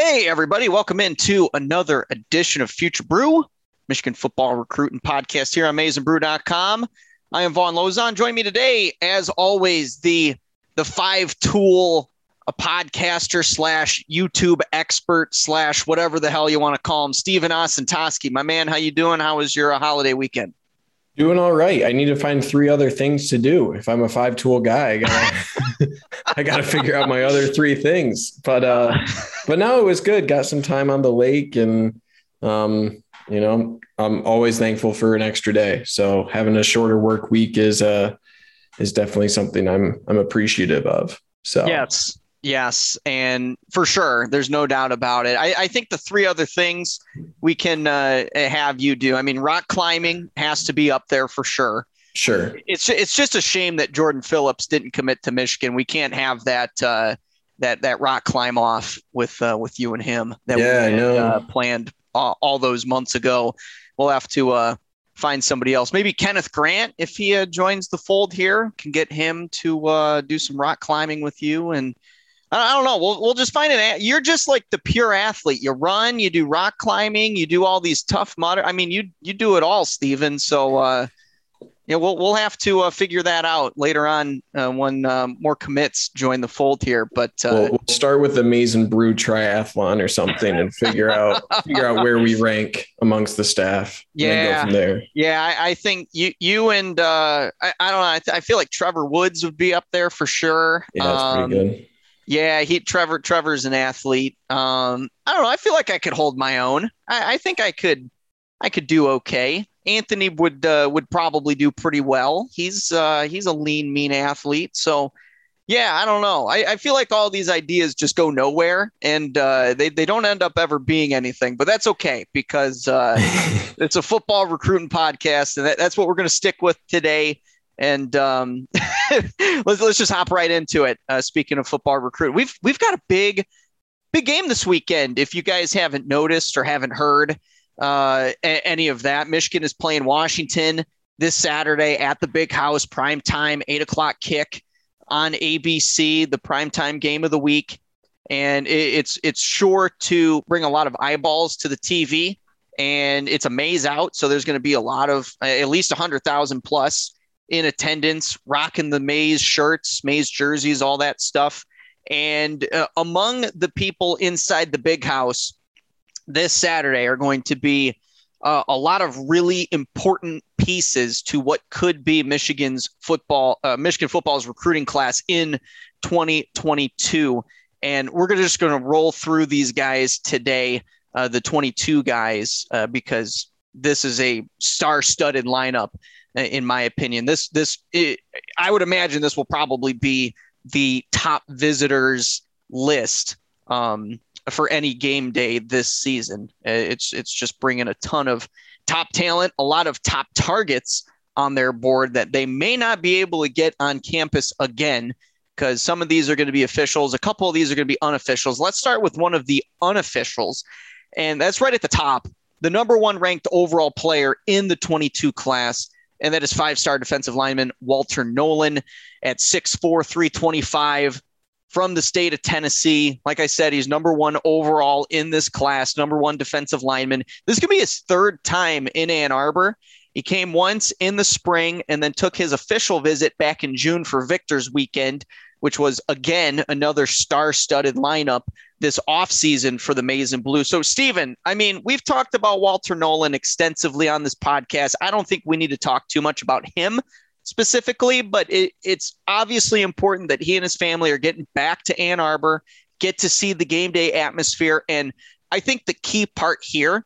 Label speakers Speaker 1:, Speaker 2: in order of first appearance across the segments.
Speaker 1: Hey, everybody, welcome into another edition of Future Brew, Michigan football recruiting podcast here on MaizenBrew.com. I am Von Lozon. Join me today, as always, the the five tool a podcaster slash YouTube expert slash whatever the hell you want to call him, Stephen Osentoski. My man, how you doing? How was your uh, holiday weekend?
Speaker 2: Doing all right. I need to find three other things to do. If I'm a five tool guy, I gotta I gotta figure out my other three things. But uh but no, it was good. Got some time on the lake and um, you know, I'm always thankful for an extra day. So having a shorter work week is uh is definitely something I'm I'm appreciative of. So
Speaker 1: yes, Yes, and for sure, there's no doubt about it. I, I think the three other things we can uh, have you do. I mean, rock climbing has to be up there for sure.
Speaker 2: Sure.
Speaker 1: It's it's just a shame that Jordan Phillips didn't commit to Michigan. We can't have that uh, that that rock climb off with uh, with you and him that
Speaker 2: yeah,
Speaker 1: we
Speaker 2: had, I know.
Speaker 1: Uh, planned all, all, those months ago. We'll have to uh, find somebody else. Maybe Kenneth Grant, if he uh, joins the fold here, can get him to uh, do some rock climbing with you and I don't know. We'll, we'll just find it. You're just like the pure athlete. You run, you do rock climbing, you do all these Tough Mudder. I mean, you you do it all, Steven. So uh, yeah, we'll we'll have to uh, figure that out later on uh, when um, more commits join the fold here. But uh,
Speaker 2: we'll, we'll start with the Maizen Brew Triathlon or something and figure out figure out where we rank amongst the staff.
Speaker 1: Yeah,
Speaker 2: from there.
Speaker 1: Yeah, I, I, think you you and uh, I, I don't know. I, th- I, feel like Trevor Woods would be up there for sure.
Speaker 2: Yeah, that's um, pretty good
Speaker 1: yeah, he Trevor Trevor's an athlete. Um, I don't know. I feel like I could hold my own. I, I think I could I could do okay. Anthony would uh, would probably do pretty well. He's uh, he's a lean, mean athlete. So yeah, I don't know. I, I feel like all these ideas just go nowhere and uh, they, they don't end up ever being anything, but that's okay because uh, it's a football recruiting podcast and that, that's what we're going to stick with today. And um, let's let's just hop right into it. Uh, speaking of football recruit, we've we've got a big big game this weekend. If you guys haven't noticed or haven't heard uh, a- any of that, Michigan is playing Washington this Saturday at the Big House, prime time, eight o'clock kick on ABC, the prime time game of the week, and it, it's it's sure to bring a lot of eyeballs to the TV. And it's a maize out, so there's going to be a lot of at least 100,000 plus in attendance, rocking the Maize shirts, Maize jerseys, all that stuff. And uh, among the people inside the big house this Saturday are going to be uh, a lot of really important pieces to what could be Michigan's football, uh, Michigan football's recruiting class in 2022. And we're gonna, just going to roll through these guys today, uh, the 22 guys, uh, because this is a star-studded lineup in my opinion. This this it, I would imagine this will probably be the top visitors list um, for any game day this season. It's it's just bringing a ton of top talent, a lot of top targets on their board that they may not be able to get on campus again because some of these are going to be officials, a couple of these are going to be unofficials. Let's start with one of the unofficials, and that's right at the top. The number one ranked overall player in the 22 class and that is five star defensive lineman Walter Nolan at 6'4, 325 from the state of Tennessee. Like I said, he's number one overall in this class, number one defensive lineman. This could be his third time in Ann Arbor. He came once in the spring and then took his official visit back in June for Victor's weekend, which was again another star studded lineup this offseason for the Maize and Blue. So, Stephen, I mean, we've talked about Walter Nolan extensively on this podcast. I don't think we need to talk too much about him specifically, but it, it's obviously important that he and his family are getting back to Ann Arbor, get to see the game day atmosphere. And I think the key part here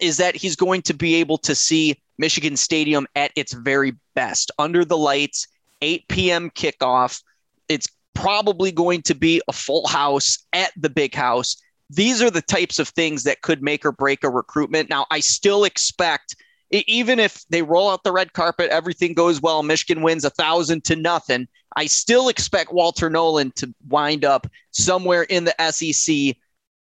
Speaker 1: is that he's going to be able to see Michigan Stadium at its very best under the lights, 8 p.m. kickoff. It's probably going to be a full house at the big house. these are the types of things that could make or break a recruitment. Now, I still expect, even if they roll out the red carpet, everything goes well, Michigan wins a thousand to nothing. I still expect Walter Nolan to wind up somewhere in the SEC.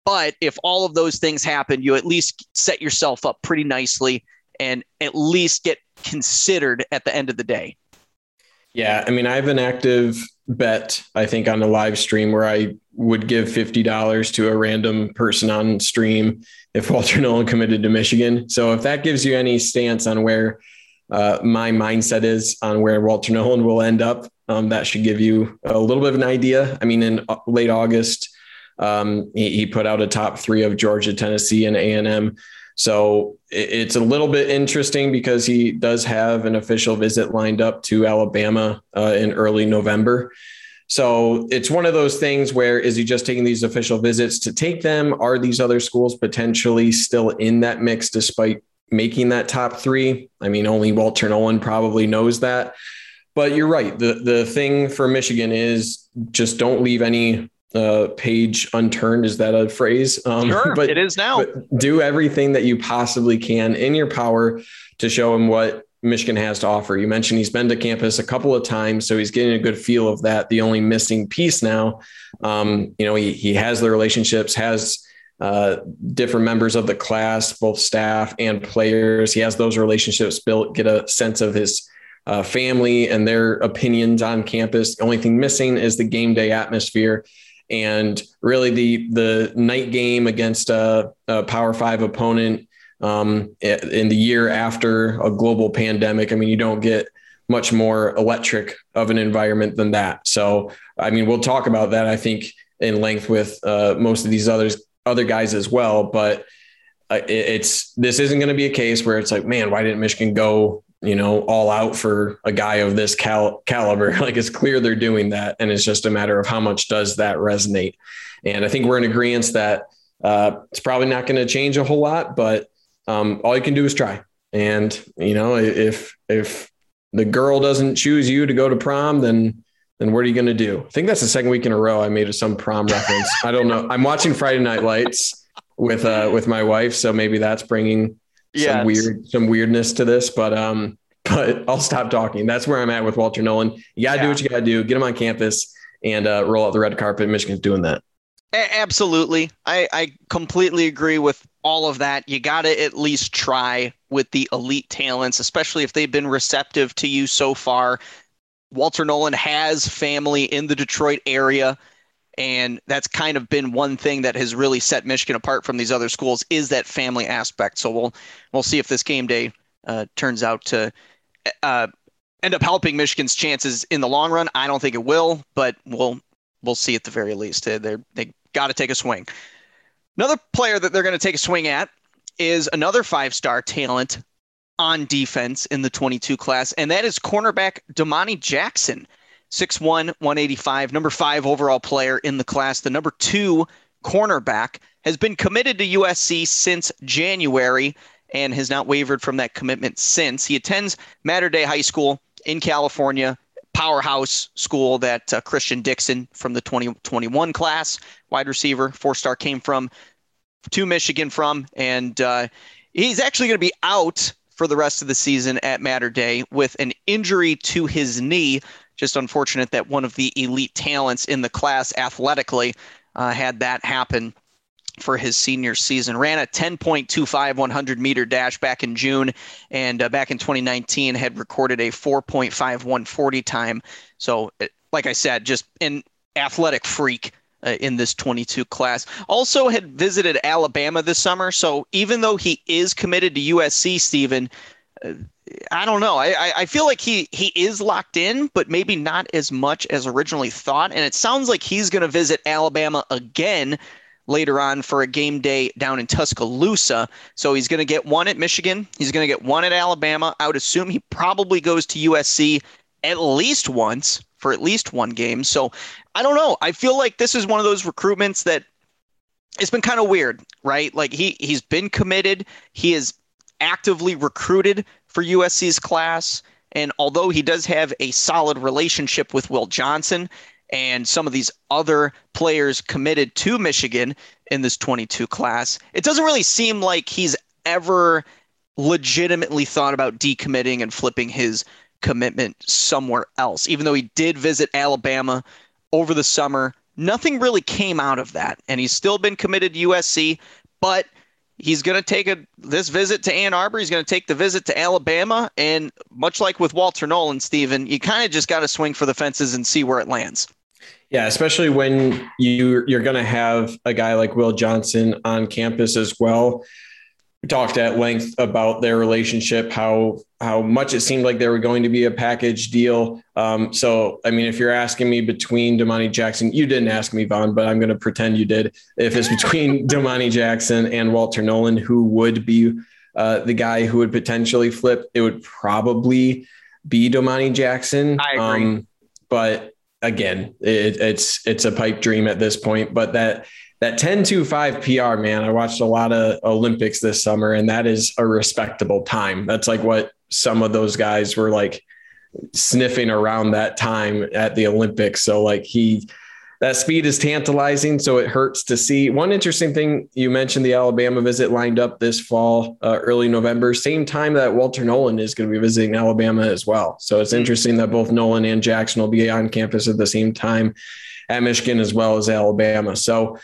Speaker 1: But if all of those things happen, you at least set yourself up pretty nicely and at least get considered at the end of the day.
Speaker 2: Yeah, I mean, I have an active bet, I think, on a live stream where I would give $50 to a random person on stream if Walter Nolan committed to Michigan. So if that gives you any stance on where uh, my mindset is on where Walter Nolan will end up, um, that should give you a little bit of an idea. I mean, in uh, late August, um, he, he, put out a top three of Georgia, Tennessee, and A&M. So it's a little bit interesting because he does have an official visit lined up to Alabama uh, in early November. So it's one of those things where is he just taking these official visits to take them? Are these other schools potentially still in that mix despite making that top three? I mean, only Walter Nolan probably knows that. But you're right. The the thing for Michigan is just don't leave any uh, page unturned. Is that a phrase?
Speaker 1: Um, sure, but, it is now.
Speaker 2: do everything that you possibly can in your power to show him what Michigan has to offer. You mentioned he's been to campus a couple of times, so he's getting a good feel of that. The only missing piece now, um, you know, he he has the relationships, has uh, different members of the class, both staff and players. He has those relationships built. Get a sense of his uh, family and their opinions on campus. The only thing missing is the game day atmosphere. And really, the the night game against a, a Power Five opponent um, in the year after a global pandemic. I mean, you don't get much more electric of an environment than that. So, I mean, we'll talk about that. I think in length with uh, most of these others other guys as well. But uh, it's this isn't going to be a case where it's like, man, why didn't Michigan go? You know, all out for a guy of this cal- caliber. Like it's clear they're doing that, and it's just a matter of how much does that resonate. And I think we're in agreement that uh, it's probably not going to change a whole lot, but um, all you can do is try. And you know, if if the girl doesn't choose you to go to prom, then then what are you going to do? I think that's the second week in a row I made some prom reference. I don't know. I'm watching Friday Night Lights with uh with my wife, so maybe that's bringing yes. some weird some weirdness to this. But um, but I'll stop talking. That's where I'm at with Walter Nolan. You got to yeah. do what you got to do. Get him on campus and uh, roll out the red carpet. Michigan's doing that.
Speaker 1: Absolutely. I, I completely agree with all of that. You got to at least try with the elite talents, especially if they've been receptive to you so far. Walter Nolan has family in the Detroit area. And that's kind of been one thing that has really set Michigan apart from these other schools is that family aspect. So we'll we'll see if this game day uh, turns out to uh, end up helping Michigan's chances in the long run. I don't think it will, but we'll we'll see at the very least. They they got to take a swing. Another player that they're going to take a swing at is another five star talent on defense in the 22 class, and that is cornerback Domani Jackson, 6'1, 185, number five overall player in the class. The number two cornerback has been committed to USC since January and has not wavered from that commitment since. He attends Mater Dei High School in California, powerhouse school that uh, Cristian Dixon from the 2021 class, wide receiver, four star, came from to Michigan from. And uh, he's actually going to be out for the rest of the season at Mater Dei with an injury to his knee. Just unfortunate that one of the elite talents in the class athletically uh, had that happen for his senior season. Ran a 10.25 100 meter dash back in June, and uh, back in 2019 had recorded a 4.5 140 time. So, uh, like I said, just an athletic freak. Uh, in this 22 class. Also had visited Alabama this summer. So even though he is committed to USC, Stephen, I don't know. I, I feel like he he is locked in, but maybe not as much as originally thought. And it sounds like he's going to visit Alabama again later on for a game day down in Tuscaloosa. So he's going to get one at Michigan. He's going to get one at Alabama. I would assume he probably goes to USC at least once for at least one game. So I don't know. I feel like this is one of those recruitments that it's been kind of weird, right? Like he he's been committed. He is actively recruited for USC's class. And although he does have a solid relationship with Will Johnson, and some of these other players committed to Michigan, in this 22 class. It doesn't really seem like he's ever legitimately thought about decommitting and flipping his commitment somewhere else, even though he did visit Alabama over the summer. Nothing really came out of that, and he's still been committed to USC, but he's going to take a this visit to Ann Arbor. He's going to take the visit to Alabama, and much like with Walter Nolan, Stephen, you kind of just got to swing for the fences and see where it lands.
Speaker 2: Yeah, especially when you you're going to have a guy like Will Johnson on campus as well talked at length about their relationship, how how much it seemed like they were going to be a package deal. Um, so, I mean, if you're asking me between Domani Jackson, you didn't ask me, Von, but I'm going to pretend you did. If it's between Domani Jackson and Walter Nolan, who would be uh, the guy who would potentially flip, it would probably be Domani Jackson.
Speaker 1: I agree. Um,
Speaker 2: but again, it, it's it's a pipe dream at this point. But that that 10-2-5 PR, man, I watched a lot of Olympics this summer, and that is a respectable time. That's like what some of those guys were like sniffing around that time at the Olympics. So like he that speed is tantalizing, so it hurts to see. One interesting thing you mentioned the Alabama visit lined up this fall, uh, early November, same time that Walter Nolan is going to be visiting Alabama as well. So it's interesting that both Nolan and Jackson will be on campus at the same time at Michigan as well as Alabama. So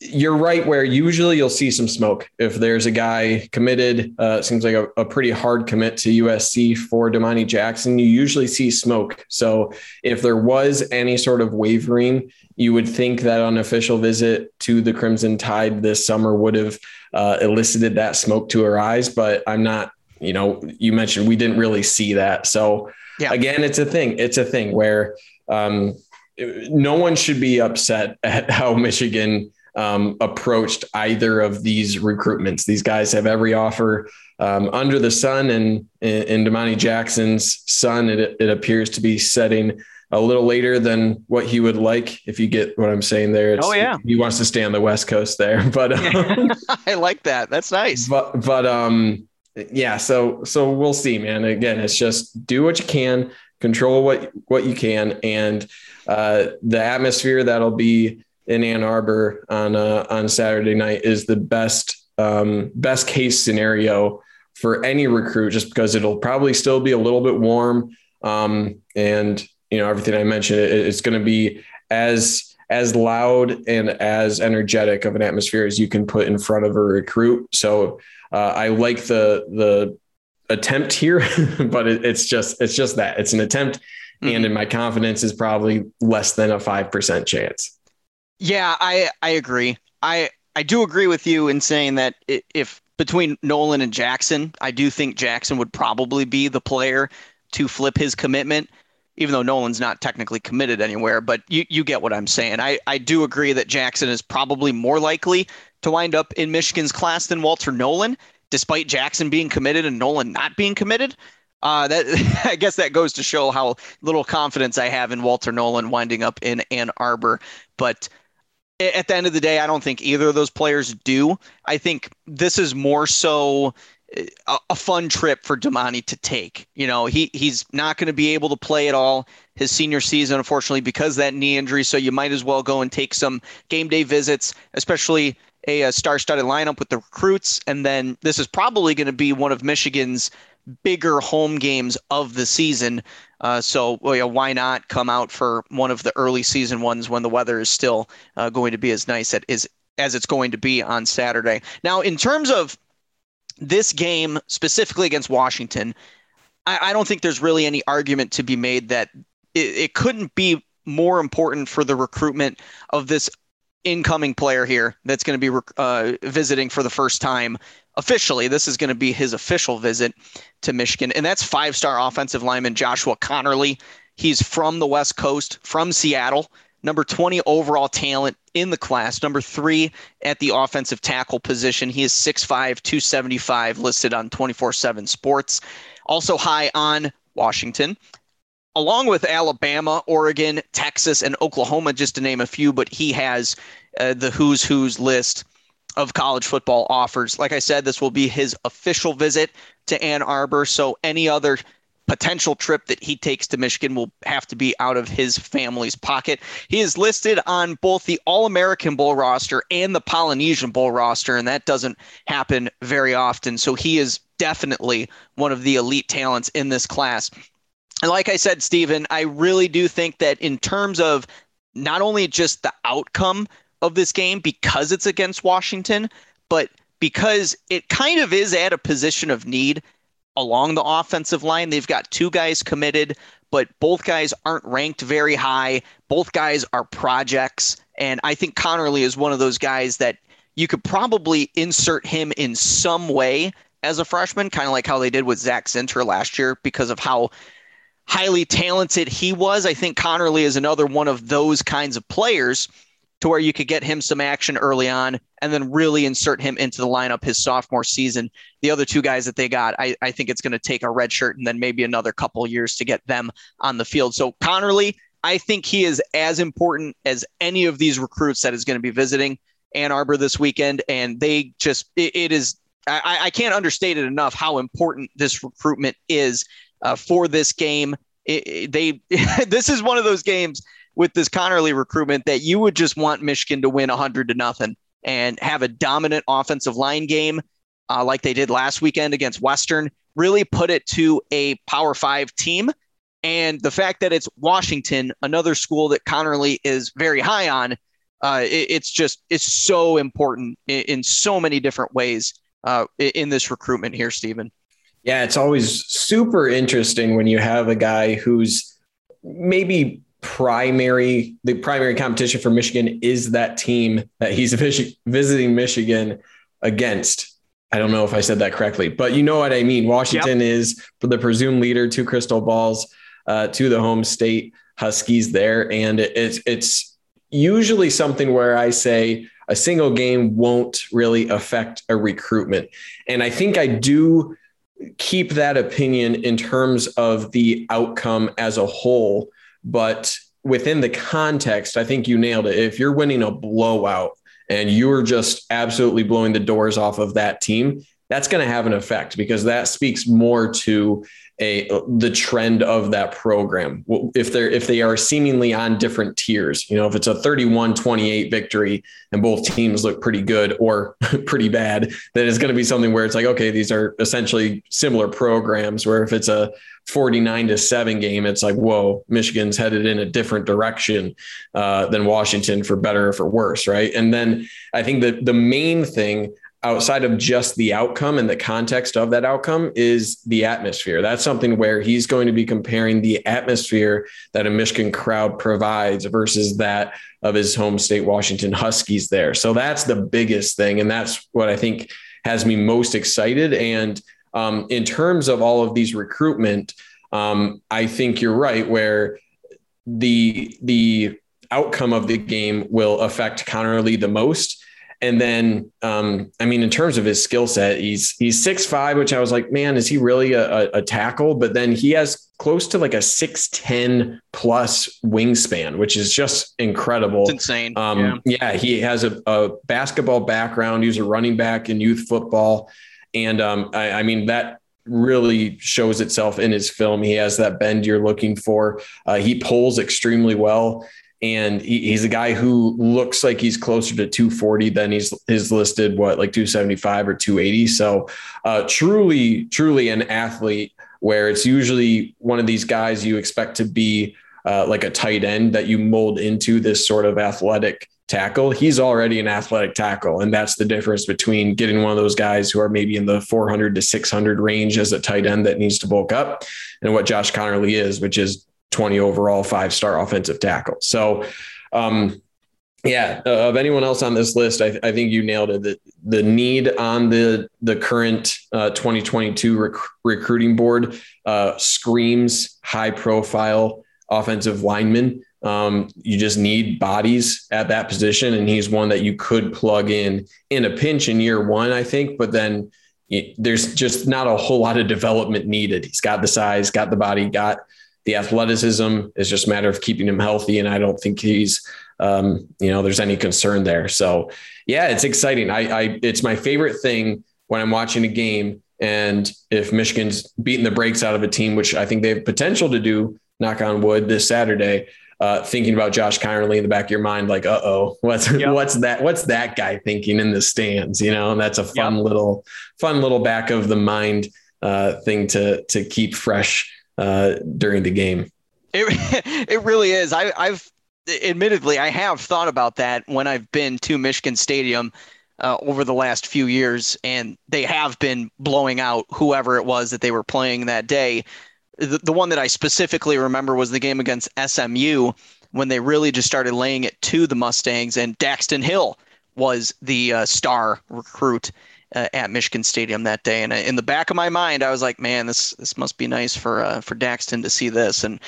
Speaker 2: you're right where usually you'll see some smoke. If there's a guy committed uh, seems like a, a, pretty hard commit to usc for domani jackson you usually see smoke. So if there was any sort of wavering you would think that an official visit to the crimson tide this summer would have uh, elicited that smoke to arise but i'm not you know you mentioned we didn't really see that. So yeah. again it's a thing it's a thing where um, no one should be upset at how michigan um, approached either of these recruitments. These guys have every offer um, under the sun, and in Domani Jackson's son, it, it appears to be setting a little later than what he would like. If you get what I'm saying there,
Speaker 1: it's, oh yeah,
Speaker 2: he wants to stay on the West Coast there. But um,
Speaker 1: I like that. That's nice.
Speaker 2: But but um yeah, so so we'll see, man. Again, it's just do what you can, control what what you can, and uh, the atmosphere that'll be in Ann Arbor on uh, on Saturday night is the best um, best case scenario for any recruit, just because it'll probably still be a little bit warm, um, and you know everything I mentioned, it, it's going to be as as loud and as energetic of an atmosphere as you can put in front of a recruit. So uh, I like the the attempt here, but it, it's just it's just that it's an attempt, mm-hmm. and in my confidence is probably less than a five percent chance.
Speaker 1: Yeah, I I agree. I I do agree with you in saying that if between Nolan and Jackson, I do think Jackson would probably be the player to flip his commitment, even though Nolan's not technically committed anywhere. But you, you get what I'm saying. I, I do agree that Jackson is probably more likely to wind up in Michigan's class than Walter Nolan, despite Jackson being committed and Nolan not being committed. Uh, that I guess that goes to show how little confidence I have in Walter Nolan winding up in Ann Arbor. But at the end of the day, I don't think either of those players do. I think this is more so uh, a, a fun trip for Domani to take. You know, he he's not going to be able to play at all his senior season, unfortunately, because that knee injury. So you might as well go and take some game day visits, especially a, a star-studded lineup with the recruits. And then this is probably going to be one of Michigan's bigger home games of the season. Uh, so well, yeah, why not come out for one of the early season ones when the weather is still uh, going to be as nice as, as it's going to be on Saturday. Now, in terms of this game specifically against Washington, I, I don't think there's really any argument to be made that it, it couldn't be more important for the recruitment of this incoming player here that's going to be uh, visiting for the first time officially. This is going to be his official visit to Michigan, and that's five star offensive lineman Joshua Conerly. He's from the West Coast, from Seattle, number 20 overall talent in the class, number three at the offensive tackle position. He is 6'5, 275, listed on 24 7 sports. Also high on Washington along with Alabama, Oregon, Texas, and Oklahoma, just to name a few, but he has uh, the who's who's list of college football offers. Like I said, this will be his official visit to Ann Arbor. So any other potential trip that he takes to Michigan will have to be out of his family's pocket. He is listed on both the All American Bowl roster and the Polynesian Bowl roster, and that doesn't happen very often. So he is definitely one of the elite talents in this class. And like I said, Stephen, I really do think that in terms of not only just the outcome of this game because it's against Washington, but because it kind of is at a position of need along the offensive line. They've got two guys committed, but both guys aren't ranked very high. Both guys are projects. And I think Conerly is one of those guys that you could probably insert him in some way as a freshman, kind of like how they did with Zach Zinter last year because of how highly talented he was. I think Conerly is another one of those kinds of players to where you could get him some action early on and then really insert him into the lineup his sophomore season. The other two guys that they got, I, I think it's going to take a red shirt and then maybe another couple years to get them on the field. So Conerly, I think he is as important as any of these recruits that is going to be visiting Ann Arbor this weekend. And they just, it, it is, I, I, can't understate it enough how important this recruitment is uh, for this game. It, it, they, this is one of those games with this Conerly recruitment that you would just want Michigan to win 100 to nothing and have a dominant offensive line game uh, like they did last weekend against Western, really put it to a Power Five team. And the fact that it's Washington, another school that Conerly is very high on, uh, it, it's just it's so important in, in so many different ways uh, in this recruitment here, Stephen.
Speaker 2: Yeah, it's always super interesting when you have a guy who's maybe primary the primary competition for Michigan is that team that he's visiting Michigan against. I don't know if I said that correctly, but you know what I mean. Washington yep. is the presumed leader, two crystal balls uh, to the home state Huskies there, and it's it's usually something where I say a single game won't really affect a recruitment, and I think I do keep that opinion in terms of the outcome as a whole but within the context, I think you nailed it. If you're winning a blowout and you're just absolutely blowing the doors off of that team, that's going to have an effect because that speaks more to a the trend of that program. If they're if they are seemingly on different tiers you know if it's a 31-28 victory and both teams look pretty good or pretty bad then it's going to be something where it's like okay these are essentially similar programs where if it's a 49 to 7 game it's like whoa michigan's headed in a different direction uh, than washington for better or for worse right? And then i think that the main thing outside of just the outcome and the context of that outcome is the atmosphere. That's something where he's going to be comparing the atmosphere that a Michigan crowd provides versus that of his home state, Washington Huskies there. So that's the biggest thing. And that's what I think has me most excited. And um, in terms of all of these recruitment, um, I think you're right, where the, the, outcome of the game will affect Conerly the most and then, um, I mean, in terms of his skill set, he's he's six five, which I was like, man, is he really a, a, tackle? But then he has close to like a six ten plus wingspan, which is just incredible.
Speaker 1: It's insane.
Speaker 2: Um, yeah. yeah. he has a, a, basketball background. He was a running back in youth football, and um, I, I mean that really shows itself in his film. He has that bend you're looking for. Uh, he pulls extremely well and he, he's a guy who looks like he's closer to 240 than he's is listed what like 275 or 280 so uh, truly truly an athlete where it's usually one of these guys you expect to be uh, like a tight end that you mold into this sort of athletic tackle. He's already an athletic tackle and that's the difference between getting one of those guys who are maybe in the 400 to 600 range as a tight end that needs to bulk up and what josh conerly is which is 20 overall, five star offensive tackle. So, um, yeah, uh, of anyone else on this list, I, I, think you nailed it. The, the need on the the current uh, 2022 rec- recruiting board uh, screams high profile offensive lineman. Um, you just need bodies at that position, and he's one that you could plug in in a pinch in year one, I think. But then there's just not a whole lot of development needed. He's got the size, got the body, got the athleticism is just a matter of keeping him healthy. And I don't think he's, um, you know, there's any concern there. So yeah, it's exciting. I, I, it's my favorite thing when I'm watching a game And if Michigan's beating the brakes out of a team, which I think they have potential to do, knock on wood, this Saturday, uh, thinking about Josh Conerly in the back of your mind, like, uh oh, what's yep. what's that? What's that guy thinking in the stands? You know, and that's a fun yep. little fun little back of the mind uh, thing to to keep fresh uh, during the game.
Speaker 1: It it really is. I, I've admittedly I have thought about that when I've been to Michigan Stadium. Uh, over the last few years, and they have been blowing out whoever it was that they were playing that day the, the one that I specifically remember was the game against SMU when they really just started laying it to the Mustangs, and Daxton Hill was the uh, star recruit uh, at Michigan Stadium that day. And in the back of my mind, I was like, man, this this must be nice for uh, for Daxton to see this, and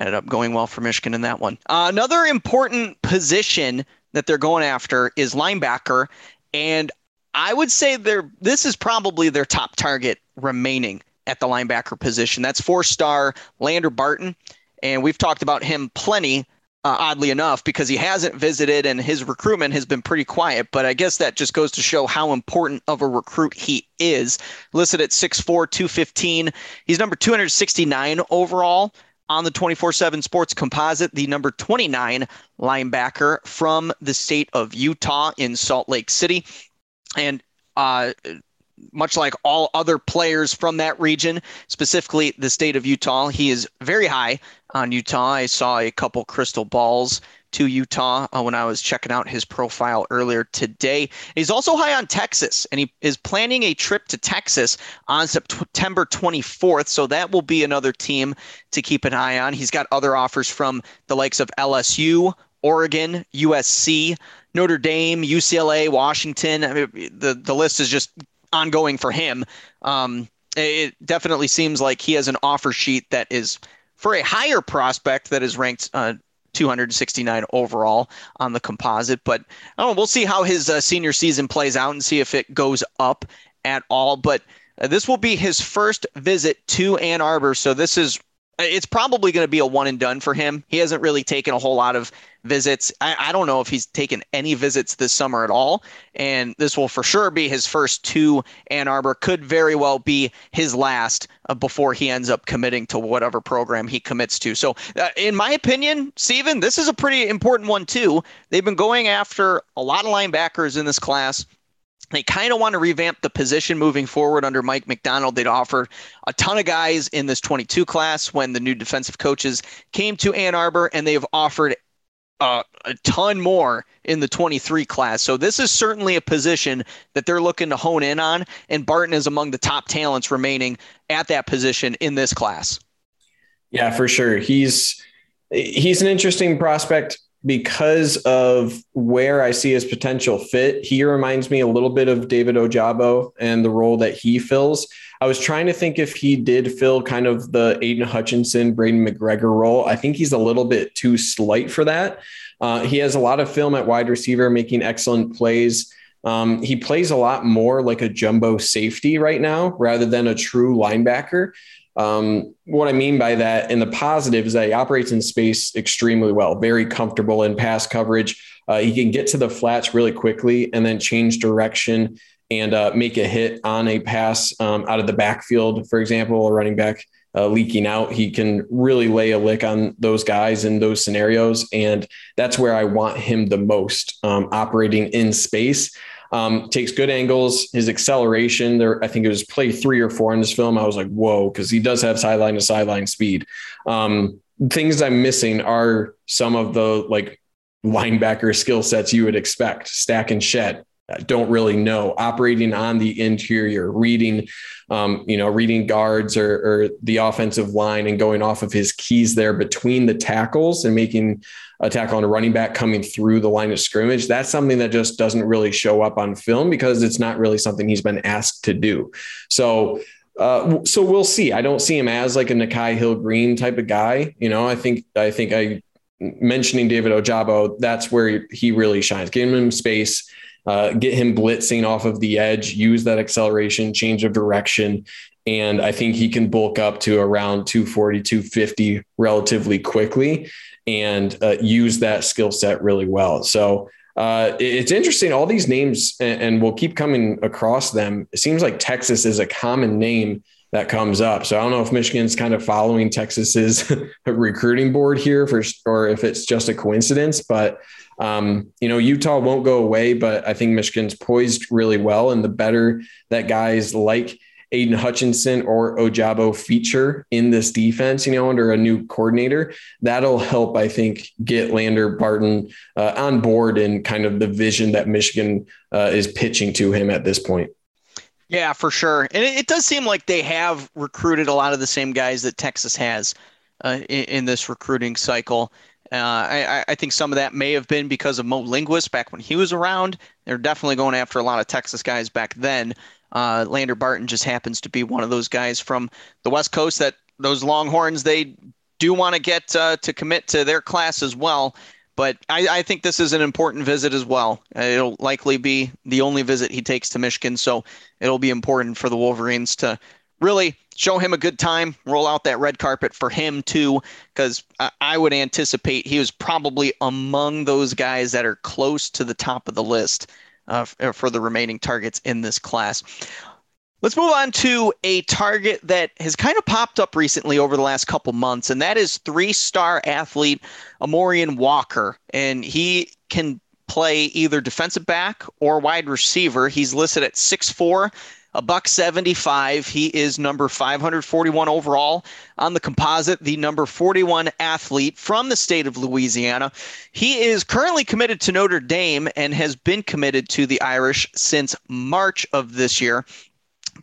Speaker 1: ended up going well for Michigan in that one. Uh, another important position that they're going after is linebacker, and I would say they're this is probably their top target remaining at the linebacker position. That's four star Lander Barton. And we've talked about him plenty, uh, oddly enough, because he hasn't visited and his recruitment has been pretty quiet. But I guess that just goes to show how important of a recruit he is. Listed at 6'4, 215. He's number 269 overall on the 24 7 Sports Composite, the number 29 linebacker from the state of Utah in Salt Lake City. And uh, much like all other players from that region, specifically the state of Utah. He is very high on Utah. I saw a couple crystal balls to Utah uh, when I was checking out his profile earlier today. He's also high on Texas, and he is planning a trip to Texas on September 24th. So that will be another team to keep an eye on. He's got other offers from the likes of LSU, Oregon, USC, Notre Dame, UCLA, Washington. I mean, the the list is just ongoing for him. Um, it definitely seems like he has an offer sheet that is for a higher prospect that is ranked uh, 269 overall on the composite. But we'll see how his uh, senior season plays out and see if it goes up at all. But uh, this will be his first visit to Ann Arbor. So this is it's probably going to be a one and done for him. He hasn't really taken a whole lot of visits. I, I, don't know if he's taken any visits this summer at all. And this will for sure be his first to Ann Arbor. Could very well be his last uh, before he ends up committing to whatever program he commits to. So, uh, in my opinion, Steven, this is a pretty important one, too. They've been going after a lot of linebackers in this class. They kind of want to revamp the position moving forward under Mike Macdonald. They'd offered a ton of guys in this 22 class when the new defensive coaches came to Ann Arbor, and they've offered uh, a ton more in the 23 class. So this is certainly a position that they're looking to hone in on, and Barton is among the top talents remaining at that position in this class.
Speaker 2: Yeah, for sure. He's he's an interesting prospect because of where I see his potential fit, he reminds me a little bit of David Ojabo and the role that he fills. I was trying to think if he did fill kind of the Aidan Hutchinson, Braiden McGregor role. I think he's a little bit too slight for that. Uh, he has a lot of film at wide receiver, making excellent plays. Um, he plays a lot more like a jumbo safety right now rather than a true linebacker. Um, what I mean by that in the positive is that he operates in space extremely well, very comfortable in pass coverage. Uh, he can get to the flats really quickly and then change direction and uh, make a hit on a pass um, out of the backfield, for example, a running back uh, leaking out. He can really lay a lick on those guys in those scenarios. And that's where I want him the most, um, operating in space. Um, takes good angles. His acceleration there, I think it was play three or four in this film. I was like, whoa, because he does have sideline to sideline speed. Um, things I'm missing are some of the like linebacker skill sets you would expect. Stack and shed, don't really know operating on the interior reading um, you know reading guards or, or, the offensive line and going off of his keys there between the tackles and making a tackle on a running back coming through the line of scrimmage that's something that just doesn't really show up on film because it's not really something he's been asked to do so uh, so we'll see. I don't see him as like a Nikhai Hill-Green type of guy. You know, I think I think I mentioning David Ojabo, that's where he really shines. Give him space uh, get him blitzing off of the edge, use that acceleration, change of direction. And I think he can bulk up to around 240, 250 relatively quickly and uh, use that skill set really well. So uh, it's interesting. All these names, and, and we'll keep coming across them. It seems like Texas is a common name that comes up. So I don't know if Michigan's kind of following Texas's recruiting board here for, or if it's just a coincidence, but um, you know, Utah won't go away, but I think Michigan's poised really well. And the better that guys like Aidan Hutchinson or Ojabo feature in this defense, you know, under a new coordinator, that'll help, I think, get Lander Barton uh, on board and kind of the vision that Michigan uh, is pitching to him at this point.
Speaker 1: Yeah, for sure. And it, it, does seem like they have recruited a lot of the same guys that Texas has uh, in, in, this recruiting cycle. Uh, I, I, think some of that may have been because of Mo Linguist back when he was around. They're definitely going after a lot of Texas guys back then. Uh, Lander Barton just happens to be one of those guys from the West Coast that those Longhorns they do want to get uh, to commit to their class as well. But I, I, think this is an important visit as well. It'll likely be the only visit he takes to Michigan, so it'll be important for the Wolverines to really show him a good time, roll out that red carpet for him too, because I would anticipate he was probably among those guys that are close to the top of the list uh, for the remaining targets in this class. Let's move on to a target that has kind of popped up recently over the last couple months, and that is three star athlete Amorion Walker. And he can play either defensive back or wide receiver. He's listed at 6'4, a buck 75. He is number 541 overall on the composite, the number 41 athlete from the state of Louisiana. He is currently committed to Notre Dame and has been committed to the Irish since March of this year.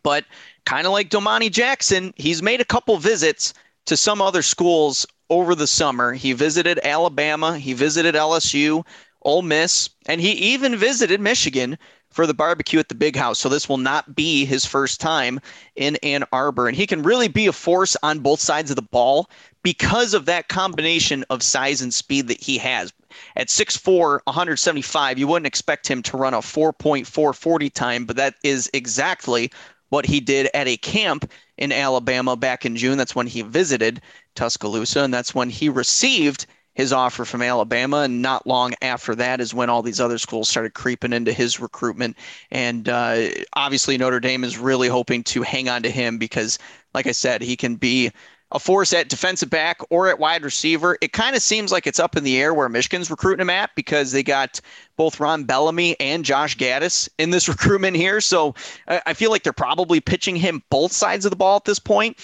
Speaker 1: But kind of like Domani Jackson, he's made a couple visits to some other schools over the summer. He visited Alabama, he visited LSU, Ole Miss, and he even visited Michigan for the barbecue at the big house. So this will not be his first time in Ann Arbor. And he can really be a force on both sides of the ball because of that combination of size and speed that he has. At 6'4, 175, you wouldn't expect him to run a 4.440 time, but that is exactly what he did at a camp in Alabama back in June. That's when he visited Tuscaloosa, and that's when he received his offer from Alabama. And not long after that is when all these other schools started creeping into his recruitment. And uh, obviously, Notre Dame is really hoping to hang on to him because, like I said, he can be a force at defensive back or at wide receiver. It kind of seems like it's up in the air where Michigan's recruiting him at because they got both Ron Bellamy and Josh Gattis in this recruitment here. So I feel like they're probably pitching him both sides of the ball at this point.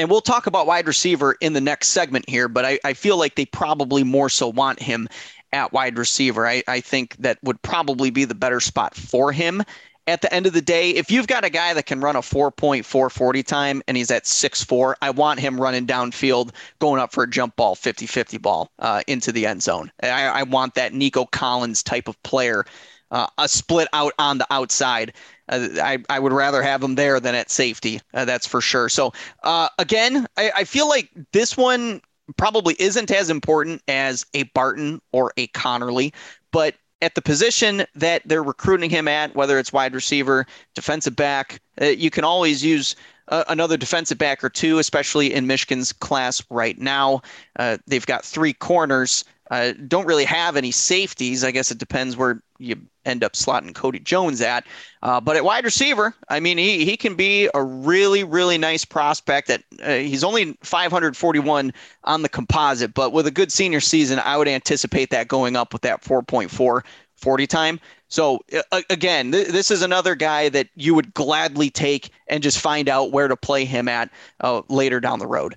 Speaker 1: And we'll talk about wide receiver in the next segment here, but I, I feel like they probably more so want him at wide receiver. I, I think that would probably be the better spot for him at the end of the day, if you've got a guy that can run a 4.440 time and he's at 6'4, I want him running downfield, going up for a jump ball, 50 50 ball uh, into the end zone. I, I, want that Nico Collins type of player, uh, a split out on the outside. Uh, I, I would rather have him there than at safety. Uh, that's for sure. So, uh, again, I, I feel like this one probably isn't as important as a Barton or a Conerly, but at the position that they're recruiting him at, whether it's wide receiver, defensive back, uh, you can always use uh, another defensive back or two, especially in Michigan's class right now. Uh, they've got three corners. Uh, don't really have any safeties. I guess it depends where you end up slotting Cody Jones at. Uh, but at wide receiver, I mean, he, he can be a really, really nice prospect. That uh, he's only 541 on the composite, but with a good senior season, I would anticipate that going up with that 4.4 40 time. So uh, again, th- this is another guy that you would gladly take and just find out where to play him at uh, later down the road.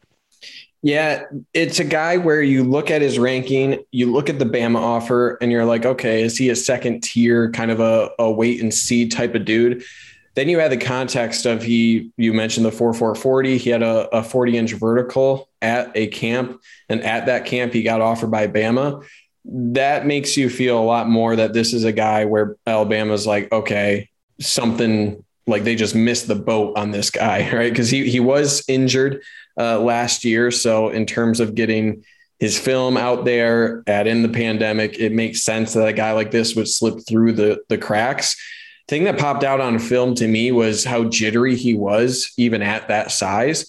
Speaker 2: Yeah, it's a guy where you look at his ranking, you look at the Bama offer, and you're like, okay, is he a second tier kind of a, a wait and see type of dude? Then you add the context of he, you mentioned the 4440. He had a, a 40 inch vertical at a camp, and at that camp, he got offered by Bama. That makes you feel a lot more that this is a guy where Alabama's like, okay, something like they just missed the boat on this guy, right? Because he he was injured uh, last year. So in terms of getting his film out there, add in the pandemic, it makes sense that a guy like this would slip through the the cracks. Thing that popped out on film to me was how jittery he was, even at that size.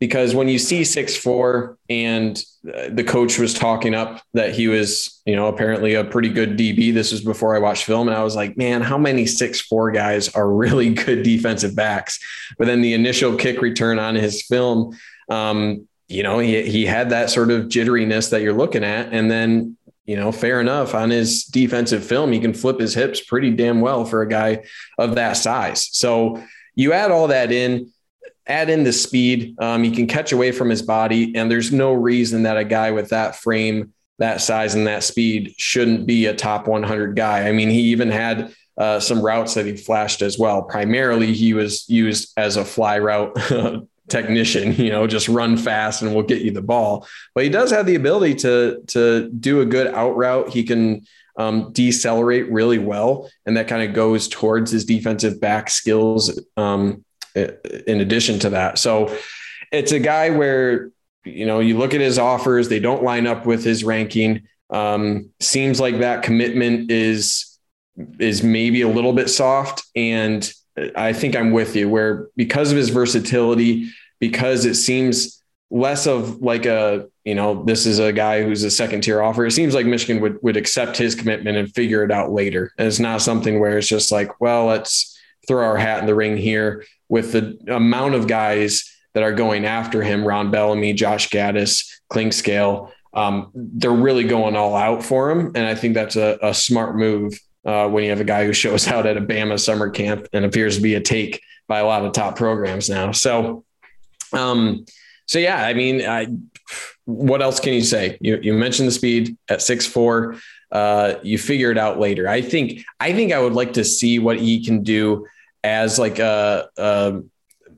Speaker 2: because when you see six four and uh, the coach was talking up that he was, you know, apparently a pretty good DB. This was before I watched film, and I was like, man, how many six four guys are really good defensive backs? But then the initial kick return on his film, um, you know, he he had that sort of jitteriness that you're looking at, and then you know, fair enough. On his defensive film, he can flip his hips pretty damn well for a guy of that size. So you add all that in add in the speed. Um, he can catch away from his body, and there's no reason that a guy with that frame, that size, and that speed shouldn't be a top 100 guy. I mean, he even had uh, some routes that he flashed as well. Primarily, he was used as a fly route technician. You know, just run fast and we'll get you the ball. But he does have the ability to to do a good out route. He can. Um, decelerate really well, and that kind of goes towards his defensive back skills um, in addition to that. So it's a guy where, you know, you look at his offers, they don't line up with his ranking. Um, seems like that commitment is, is maybe a little bit soft. And I think I'm with you where because of his versatility, because it seems less of like a, you know, this is a guy who's a second tier offer. It seems like Michigan would, would accept his commitment and figure it out later. And it's not something where it's just like, well, let's throw our hat in the ring here with the amount of guys that are going after him, Ron Bellamy, Josh Gattis, Clinkscale, um, they're really going all out for him. And I think that's a, a smart move uh, when you have a guy who shows out at a Bama summer camp and appears to be a take by a lot of top programs now. So, um, so yeah, I mean, I, what else can you say? You, you mentioned the speed at six four. Uh, you figure it out later. I think I think I would like to see what he can do as like a, a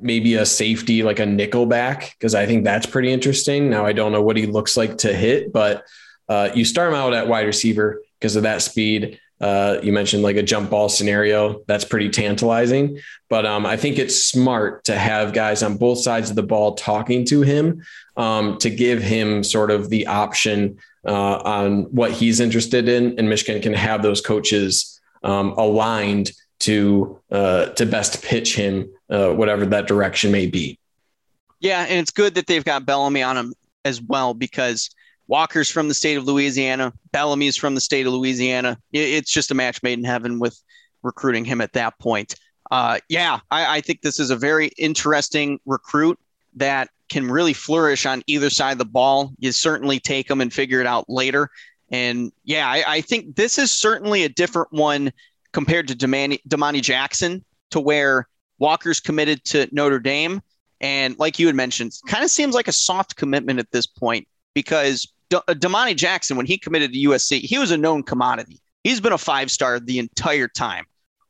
Speaker 2: maybe a safety, like a nickel back, because I think that's pretty interesting. Now I don't know what he looks like to hit, but uh, you start him out at wide receiver because of that speed. Uh, you mentioned like a jump ball scenario. That's pretty tantalizing. But um, I think it's smart to have guys on both sides of the ball talking to him um, to give him sort of the option uh, on what he's interested in. And Michigan can have those coaches um, aligned to uh, to best pitch him uh, whatever that direction may be.
Speaker 1: Yeah, and it's good that they've got Bellamy on him as well because Walker's from the state of Louisiana, Bellamy's from the state of Louisiana. It's just a match made in heaven with recruiting him at that point. Uh, yeah, I, I think this is a very interesting recruit that can really flourish on either side of the ball. You certainly take them and figure it out later. And yeah, I, I think this is certainly a different one compared to Domani Jackson, to where Walker's committed to Notre Dame. And like you had mentioned, kind of seems like a soft commitment at this point because D- uh, Jackson, when he committed to USC, he was a known commodity. He's been a five star the entire time.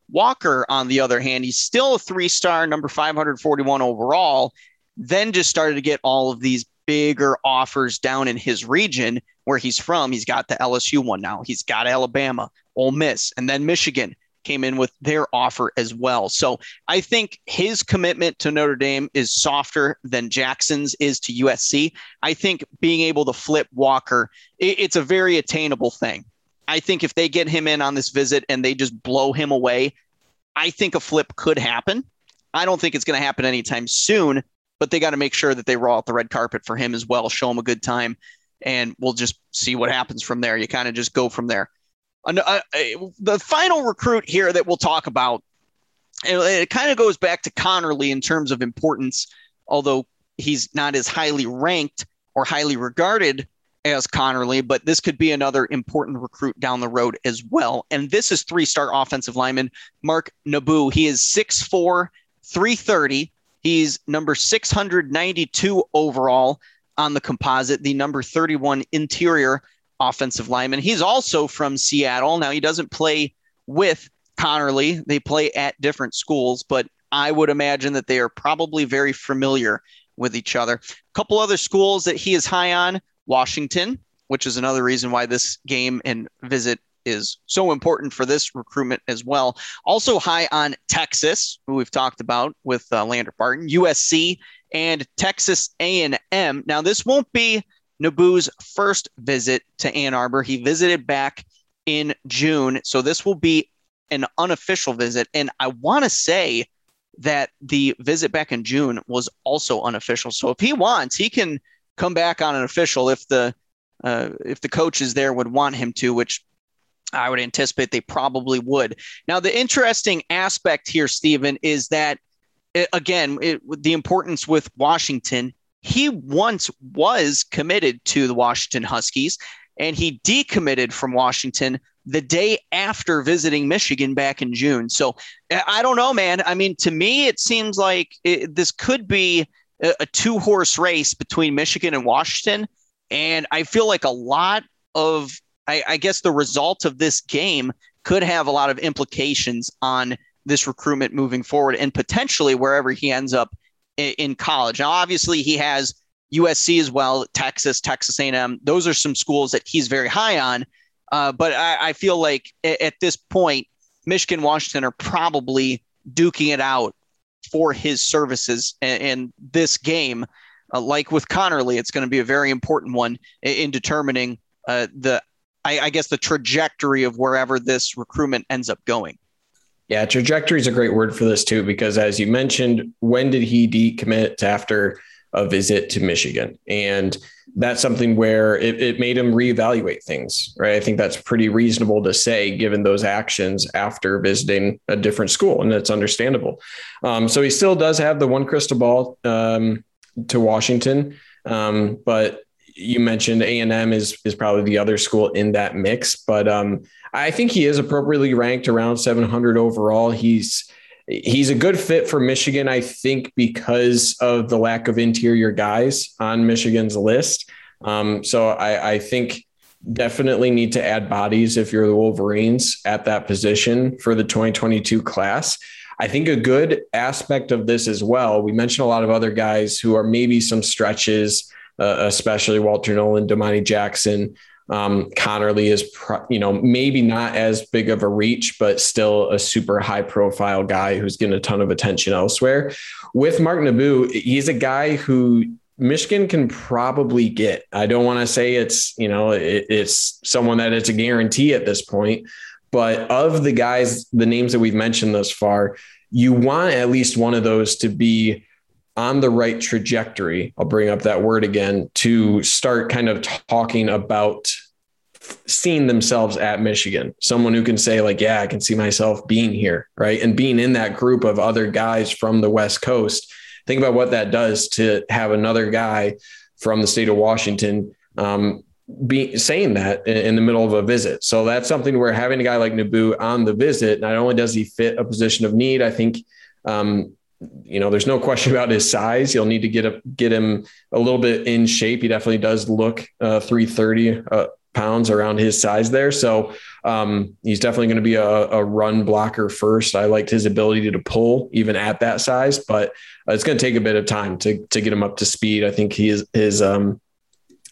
Speaker 1: Walker, on the other hand, he's still a three star, number 541 overall, then just started to get all of these bigger offers down in his region where he's from. He's got the LSU one now. He's got Alabama, Ole Miss, and then Michigan came in with their offer as well. So I think his commitment to Notre Dame is softer than Jackson's is to USC. I think being able to flip Walker, it's a very attainable thing. I think if they get him in on this visit and they just blow him away, I think a flip could happen. I don't think it's going to happen anytime soon, but they got to make sure that they roll out the red carpet for him as well, show him a good time, and we'll just see what happens from there. You kind of just go from there. Uh, the final recruit here that we'll talk about, it, it kind of goes back to Conerly in terms of importance, although he's not as highly ranked or highly regarded as Conerly, but this could be another important recruit down the road as well. And this is three star offensive lineman Mark Nabou. He is 6'4, 330. He's number 692 overall on the composite, the number 31 interior offensive lineman. He's also from Seattle. Now, he doesn't play with Conerly, they play at different schools, but I would imagine that they are probably very familiar with each other. A couple other schools that he is high on Washington, which is another reason why this game and visit is so important for this recruitment as well. Also high on Texas, who we've talked about with uh, Lander Barton, USC, and Texas A&M. Now, this won't be Nabou's first visit to Ann Arbor. He visited back in June. So this will be an unofficial visit. And I want to say that the visit back in June was also unofficial. So if he wants, he can come back on an official if the uh, if the coaches there would want him to, which I would anticipate they probably would. Now, the interesting aspect here, Stephen, is that it, again, it, the importance with Washington. He once was committed to the Washington Huskies, and he decommitted from Washington the day after visiting Michigan back in June. So I don't know, man. I mean, to me, it seems like it, this could be a, a two horse race between Michigan and Washington. And I feel like a lot of, I, I guess, the result of this game could have a lot of implications on this recruitment moving forward and potentially wherever he ends up in, in college. Now, obviously, he has USC as well, Texas, Texas A&M. Those are some schools that he's very high on. Uh, but I, I, feel like at this point, Michigan, Washington are probably duking it out for his services in, this game. Uh, like with Conerly, it's going to be a very important one in, in determining uh, the, I, I guess, the trajectory of wherever this recruitment ends up going.
Speaker 2: Yeah, trajectory is a great word for this too, because as you mentioned, when did he decommit after a visit to Michigan? And that's something where it, it made him reevaluate things, right? I think that's pretty reasonable to say given those actions after visiting a different school, and it's understandable. Um, so he still does have the one crystal ball um, to Washington, um, but you mentioned A and M is is probably the other school in that mix, but um, I think he is appropriately ranked around 700 overall. He's he's a good fit for Michigan, I think, because of the lack of interior guys on Michigan's list. Um, so I, I, think definitely need to add bodies if you're the Wolverines at that position for the 2022 class. I think a good aspect of this as well, we mentioned a lot of other guys who are maybe some stretches, uh, especially Walter Nolan, Domani Jackson, um, Conerly is, pro- you know, maybe not as big of a reach, but still a super high profile guy who's getting a ton of attention elsewhere. With Mark Nabou, he's a guy who Michigan can probably get. I don't want to say it's, you know, it, it's someone that it's a guarantee at this point, but of the guys, the names that we've mentioned thus far, you want at least one of those to be on the right trajectory, I'll bring up that word again, to start kind of talking about seeing themselves at Michigan. Someone who can say, like, yeah, I can see myself being here, right? And being in that group of other guys from the West Coast. Think about what that does to have another guy from the state of Washington um, be saying that in, in, the middle of a visit. So that's something where having a guy like Nabou on the visit, not only does he fit a position of need, I think um, you know, there's no question about his size. You'll need to get a, get him a little bit in shape. He definitely does look uh, 330 uh, pounds around his size there. So um, he's definitely going to be a, a, run blocker first. I liked his ability to pull even at that size, but uh, it's going to take a bit of time to to get him up to speed. I think he is his um,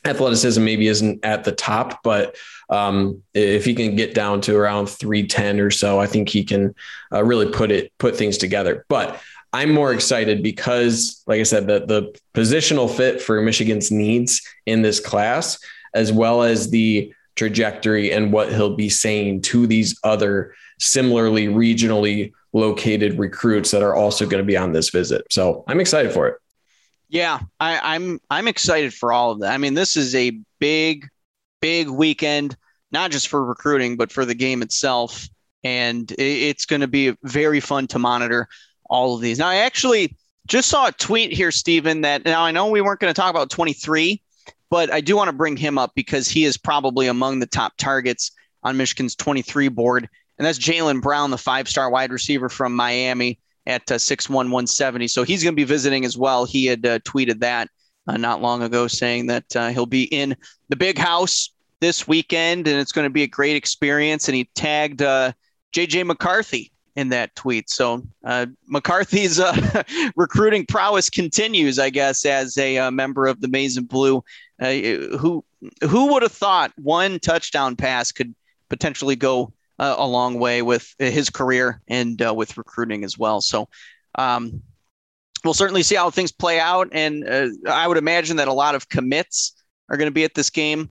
Speaker 2: athleticism maybe isn't at the top, but um, if he can get down to around 310 or so, I think he can uh, really put it put things together. But I'm more excited because, like I said, the, the positional fit for Michigan's needs in this class, as well as the trajectory and what he'll be saying to these other similarly regionally located recruits that are also going to be on this visit. So I'm excited for it.
Speaker 1: Yeah, I, I'm I'm excited for all of that. I mean, this is a big, big weekend, not just for recruiting, but for the game itself. And it's going to be very fun to monitor all of these. Now, I actually just saw a tweet here, Stephen, that now I know we weren't going to talk about 23, but I do want to bring him up because he is probably among the top targets on Michigan's 23 board. And that's Jalen Brown, the five star wide receiver from Miami at uh, 6'1, 170. So he's going to be visiting as well. He had uh, tweeted that uh, not long ago saying that uh, he'll be in the big house this weekend and it's going to be a great experience. And he tagged JJ uh, McCarthy in that tweet. So uh, McCarthy's uh, recruiting prowess continues, I guess, as a uh, member of the Maize and Blue. Uh, who who would have thought one touchdown pass could potentially go uh, a long way with his career and uh, with recruiting as well? So. Um, we'll certainly see how things play out, and I would imagine that a lot of commits are going to be at this game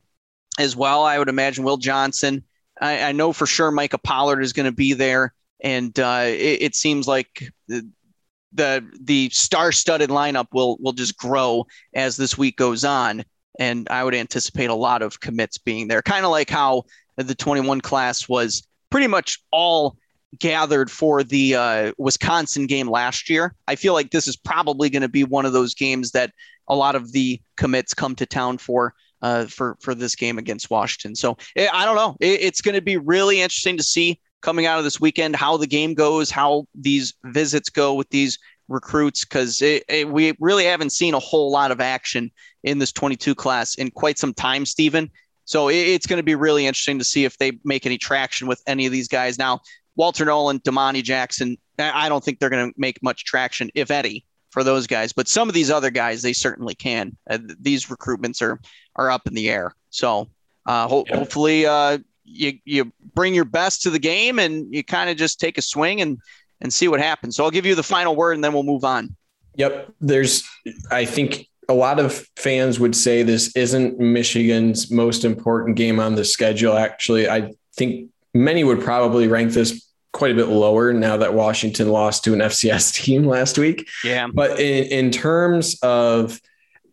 Speaker 1: as well. I would imagine Will Johnson. I, I know for sure Micah Pollard is going to be there and uh, it, it, seems like the the star-studded lineup will will just grow as this week goes on, and I would anticipate a lot of commits being there. Kind of like how the 21 class was pretty much all gathered for the uh, Wisconsin game last year. I feel like this is probably going to be one of those games that a lot of the commits come to town for. Uh, for for this game against Washington, so eh, I don't know. It, it's going to be really interesting to see coming out of this weekend how the game goes, how these visits go with these recruits, because we really haven't seen a whole lot of action in this 22 class in quite some time, Stephen. So it's going to be really interesting to see if they make any traction with any of these guys. Now, Walter Nolan, Domani Jackson, I don't think they're going to make much traction, if any, for those guys. But some of these other guys, they certainly can. Uh, these recruitments are are up in the air. So uh, ho- hopefully, uh, you you bring your best to the game and you kind of just take a swing and and see what happens. So I'll give you the final word and then we'll move on.
Speaker 2: Yep. There's I think a lot of fans would say this isn't Michigan's most important game on the schedule. Actually, I think many would probably rank this quite a bit lower now that Washington lost to an FCS team last week.
Speaker 1: Yeah.
Speaker 2: But in, in terms of,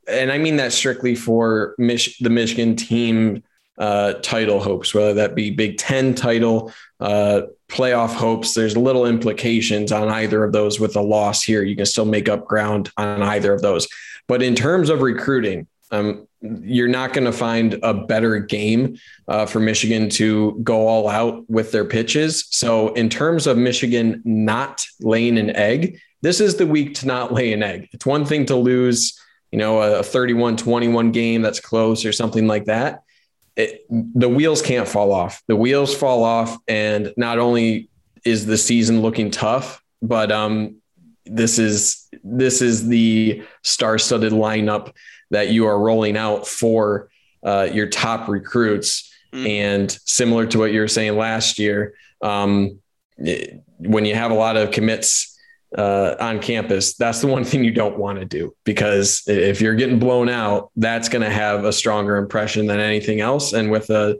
Speaker 2: and I mean that strictly for Mich- the Michigan team uh, title hopes, whether that be Big Ten title, uh, playoff hopes. There's little implications on either of those with a loss here. You can still make up ground on either of those. But in terms of recruiting, um, you're not going to find a better game uh, for Michigan to go all out with their pitches. So, in terms of Michigan not laying an egg, this is the week to not lay an egg. It's one thing to lose, you know, a 31 21 game that's close or something like that it, the wheels can't fall off. The wheels fall off, and not only is the season looking tough, but um, this is this is the star-studded lineup that you are rolling out for uh, your top recruits. Mm. And similar to what you were saying last year, um, it, when you have a lot of commits uh, on campus, that's the one thing you don't want to do because if you're getting blown out, that's going to have a stronger impression than anything else. And with a,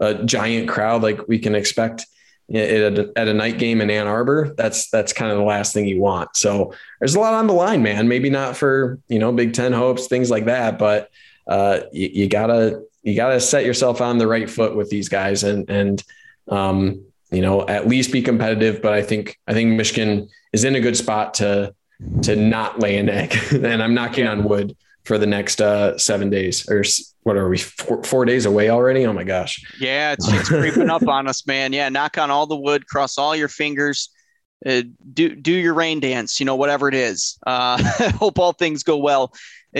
Speaker 2: a giant crowd like we can expect at a, at a night game in Ann Arbor, that's that's kind of the last thing you want. So there's a lot on the line, man. Maybe not for you know Big Ten hopes, things like that, but uh, you, you gotta you gotta set yourself on the right foot with these guys and and um, you know at least be competitive. But I think I think Michigan is in a good spot to to not lay an egg. and I'm knocking on wood for the next uh, seven days or what are we four, four, days away already? Oh my gosh.
Speaker 1: Yeah, it's, it's creeping up on us, man. Yeah, knock on all the wood, cross all your fingers, uh, do do your rain dance. You know, whatever it is. Uh, hope all things go well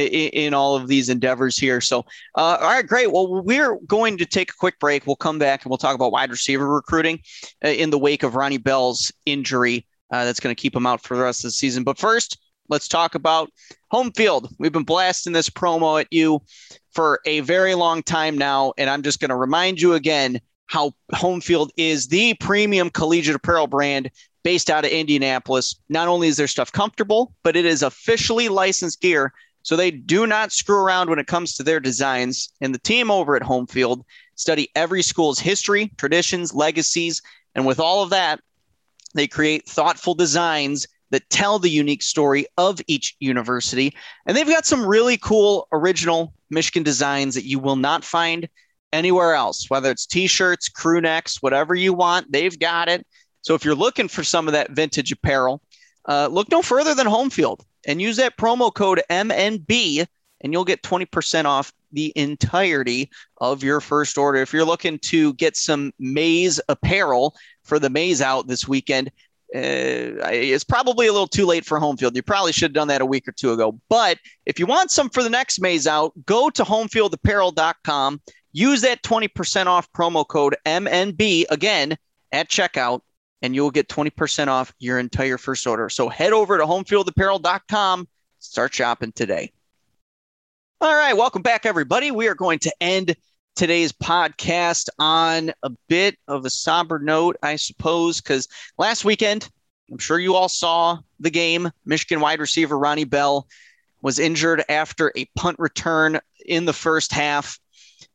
Speaker 1: in, in, all of these endeavors here. So, uh, all right, great. Well, we're going to take a quick break. We'll come back and we'll talk about wide receiver recruiting uh, in the wake of Ronnie Bell's injury uh, that's going to keep him out for the rest of the season. But first, let's talk about home field. We've been blasting this promo at you for a very long time now. And I'm just going to remind you again how home field is the premium collegiate apparel brand based out of Indianapolis. Not only is their stuff comfortable, but it is officially licensed gear. So they do not screw around when it comes to their designs. And the team over at Home Field study every school's history, traditions, legacies. And with all of that, they create thoughtful designs that tell the unique story of each university. And they've got some really cool original Michigan designs that you will not find anywhere else, whether it's t shirts, crew necks, whatever you want, they've got it. So if you're looking for some of that vintage apparel, uh, look no further than Homefield and use that promo code MNB and you'll get 20% off the entirety of your first order. If you're looking to get some maize apparel for the maize out this weekend, uh, it's probably a little too late for home field. You probably should have done that a week or two ago. But if you want some for the next maize out, go to homefieldapparel.com. Use that 20% off promo code MNB again at checkout, and you'll get 20% off your entire first order. So head over to homefieldapparel.com. Start shopping today. All right, welcome back, everybody. We are going to end today's podcast on a bit of a somber note, I suppose, because last weekend, I'm sure you all saw the game. Michigan wide receiver Ronnie Bell was injured after a punt return in the first half.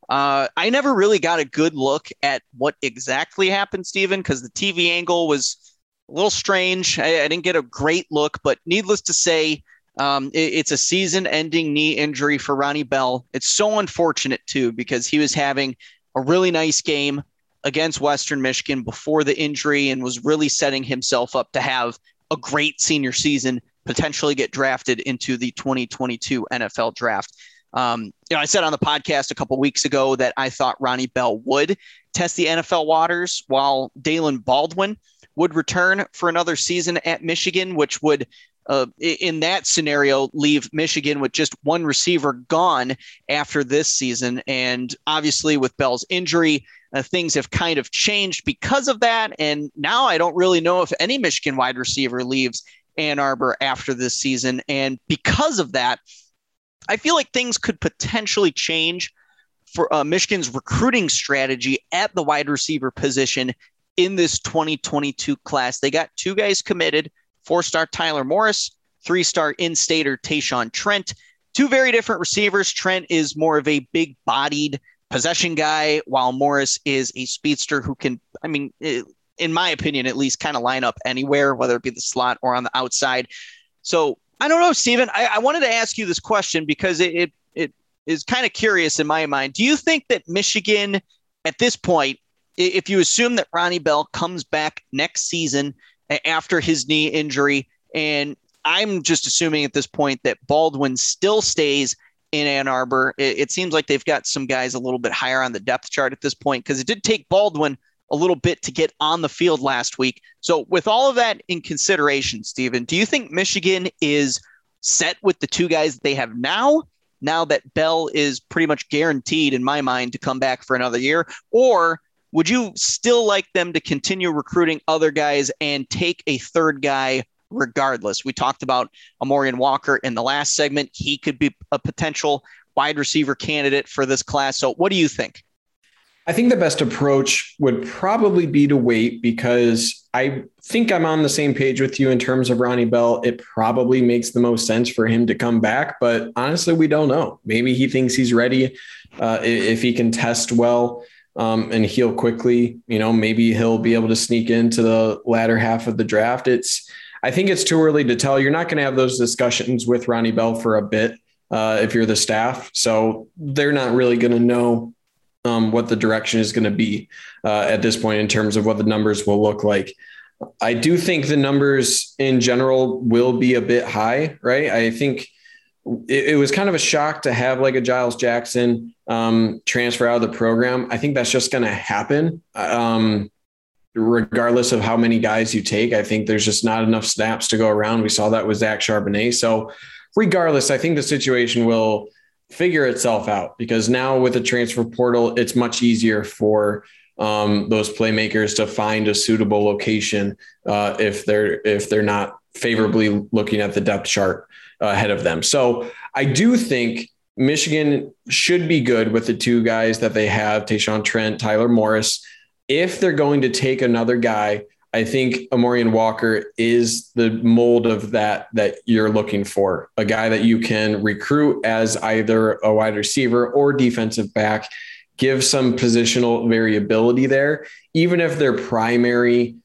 Speaker 1: Uh, I never really got a good look at what exactly happened, Stephen, because the TV angle was a little strange. I, I didn't get a great look, but needless to say, um, it, it's a season-ending knee injury for Ronnie Bell. It's so unfortunate too because he was having a really nice game against Western Michigan before the injury and was really setting himself up to have a great senior season, potentially get drafted into the 2022 NFL draft. Um, you know, I said on the podcast a couple weeks ago that I thought Ronnie Bell would test the NFL waters while Daylen Baldwin would return for another season at Michigan, which would uh, in that scenario, leave Michigan with just one receiver gone after this season. And obviously, with Bell's injury, uh, things have kind of changed because of that. And now I don't really know if any Michigan wide receiver leaves Ann Arbor after this season. And because of that, I feel like things could potentially change for uh, Michigan's recruiting strategy at the wide receiver position in this 2022 class. They got two guys committed four star Tyler Morris, three star in stater Tayshawn Trent. Two very different receivers. Trent is more of a big bodied possession guy, while Morris is a speedster who can, I mean, in my opinion, at least kind of line up anywhere, whether it be the slot or on the outside. So I don't know, Stephen. I, I wanted to ask you this question because it, it, it is kind of curious in my mind. Do you think that Michigan, at this point, if you assume that Ronnie Bell comes back next season after his knee injury. And I'm just assuming at this point that Baldwin still stays in Ann Arbor. It, it seems like they've got some guys a little bit higher on the depth chart at this point because it did take Baldwin a little bit to get on the field last week. So, with all of that in consideration, Stephen, do you think Michigan is set with the two guys they have now? Now that Bell is pretty much guaranteed, in my mind, to come back for another year? Or would you still like them to continue recruiting other guys and take a third guy regardless? We talked about Amorion Walker in the last segment. He could be a potential wide receiver candidate for this class. So, what do you think?
Speaker 2: I think the best approach would probably be to wait because I think I'm on the same page with you in terms of Ronnie Bell. It probably makes the most sense for him to come back, but honestly, we don't know. Maybe he thinks he's ready uh, if he can test well um, and heal quickly. You know, maybe he'll be able to sneak into the latter half of the draft. It's, I think it's too early to tell. You're not going to have those discussions with Ronnie Bell for a bit uh, if you're the staff. So they're not really going to know um, what the direction is going to be uh, at this point in terms of what the numbers will look like. I do think the numbers in general will be a bit high, right? I think it, it was kind of a shock to have like a Giles Jackson um, transfer out of the program. I think that's just going to happen. Um, regardless of how many guys you take, I think there's just not enough snaps to go around. We saw that with Zach Charbonnet. So, regardless, I think the situation will figure itself out because now with the transfer portal, it's much easier for um, those playmakers to find a suitable location uh, if they're if they're not favorably looking at the depth chart ahead of them. So I do think Michigan should be good with the two guys that they have, Tayshawn Trent, Tyler Morris. If they're going to take another guy, I think Amorion Walker is the mold of that that you're looking for. A guy that you can recruit as either a wide receiver or defensive back, give some positional variability there, even if their primary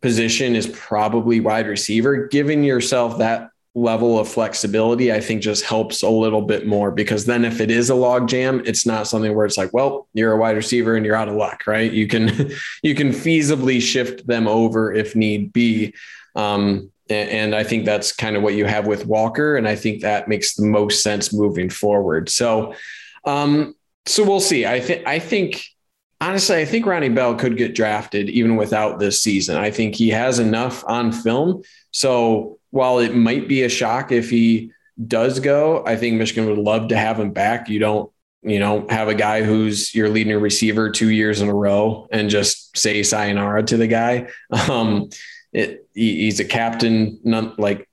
Speaker 2: position is probably wide receiver, giving yourself that level of flexibility, I think just helps a little bit more because then if it is a log jam, it's not something where it's like, well, you're a wide receiver and you're out of luck, right? You can you can feasibly shift them over if need be. Um, and, and I think that's kind of what you have with Walker, and I think that makes the most sense moving forward. So, um, so we'll see. I think I think honestly, I think Ronnie Bell could get drafted even without this season. I think he has enough on film. So while it might be a shock if he does go, I think Michigan would love to have him back. You don't, you know, have a guy who's your leading receiver two years in a row and just say sayonara to the guy. Um, it, he, he's a captain, none, like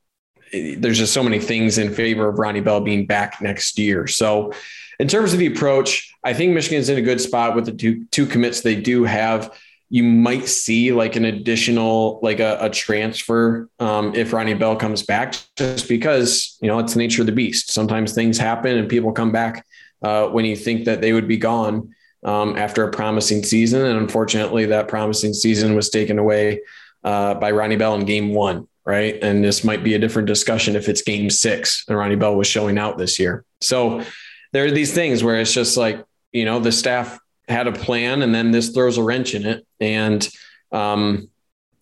Speaker 2: there's just so many things in favor of Ronnie Bell being back next year. So, in terms of the approach, I think Michigan's in a good spot with the two two commits they do have you might see like an additional like a, a transfer um, if Ronnie Bell comes back, just because you know it's the nature of the beast. Sometimes things happen and people come back uh, when you think that they would be gone um, after a promising season, and unfortunately, that promising season was taken away uh, by Ronnie Bell in game one, right? And this might be a different discussion if it's game six and Ronnie Bell was showing out this year. So there are these things where it's just like, you know, the staff had a plan and then this throws a wrench in it. And um,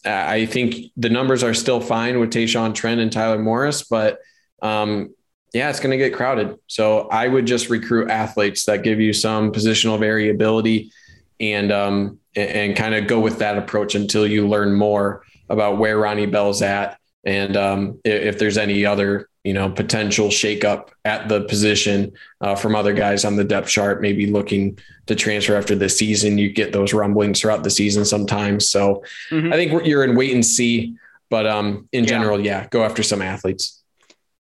Speaker 2: I think the numbers are still fine with Tayshawn Trent and Tyler Morris, but um, yeah, it's going to get crowded. So I would just recruit athletes that give you some positional variability and um, and kind of go with that approach until you learn more about where Ronnie Bell's at and um, if there's any other you know potential shakeup at the position uh, from other guys on the depth chart, maybe looking to transfer after the season. You get those rumblings throughout the season sometimes. So mm-hmm. I think you're in wait and see. But um, in yeah. general, yeah, go after some athletes.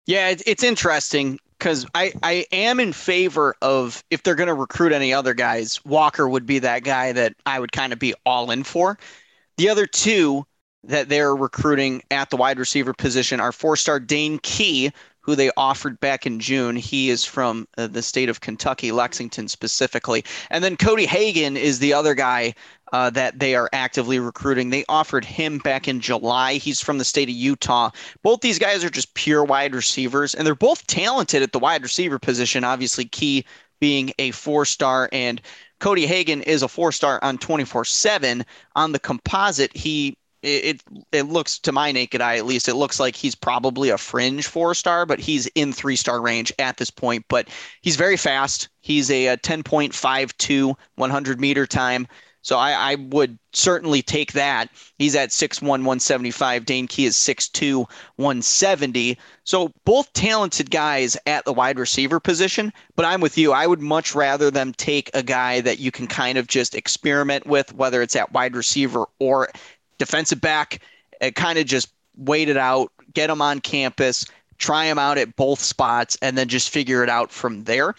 Speaker 1: Yeah, it's, it's interesting because I, I am in favor of if they're going to recruit any other guys, Walker would be that guy that I would kind of be all in for. The other two that they're recruiting at the wide receiver position are four star Dane Key, who they offered back in June. He is from uh, the state of Kentucky, Lexington specifically. And then Cody Hagan is the other guy uh, that they are actively recruiting. They offered him back in July. He's from the state of Utah. Both these guys are just pure wide receivers, and they're both talented at the wide receiver position. Obviously, Key being a four star, and Cody Hagan is a four star on 24 7. On the composite, he it, it looks to my naked eye at least it looks like he's probably a fringe four star but he's in three star range at this point but he's very fast he's a, a 10.52 100 meter time so I, I, would certainly take that. He's at 6'1, 175. Dane Key is 6'2, 170. So both talented guys at the wide receiver position, but I'm with you. I would much rather them take a guy that you can kind of just experiment with, whether it's at wide receiver or defensive back, and kind of just wait it out, get him on campus, try him out at both spots, and then just figure it out from there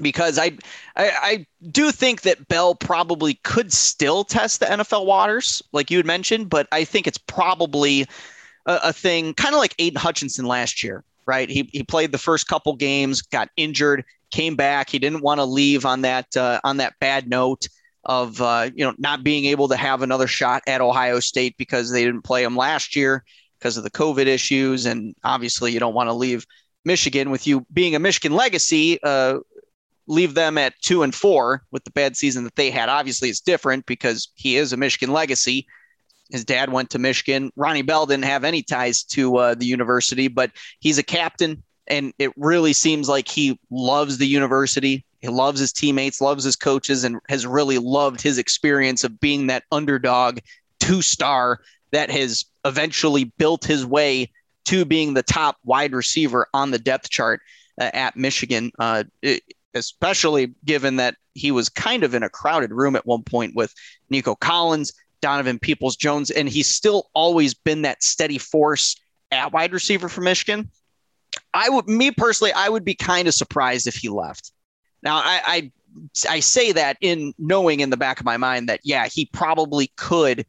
Speaker 1: because I, I, I do think that Bell probably could still test the NFL waters, like you had mentioned, but I think it's probably a, a thing, kind of like Aidan Hutchinson last year, right? He he played the first couple games, got injured, came back. He didn't want to leave on that uh, on that bad note of uh, you know not being able to have another shot at Ohio State because they didn't play him last year because of the COVID issues, and obviously you don't want to leave Michigan with you being a Michigan legacy. Uh, leave them at two and four with the bad season that they had. Obviously, it's different because he is a Michigan legacy. His dad went to Michigan. Ronnie Bell didn't have any ties to uh, the university, but he's a captain, and it really seems like he loves the university. He loves his teammates, loves his coaches, and has really loved his experience of being that underdog two star that has eventually built his way to being the top wide receiver on the depth chart uh, at Michigan. Uh, especially given that he was kind of in a crowded room at one point with Nico Collins, Donovan Peoples Jones, and he's still always been that steady force at wide receiver for Michigan. I would, me personally, I would be kind of surprised if he left. Now, I, I, I say that in knowing in the back of my mind that yeah, he probably could,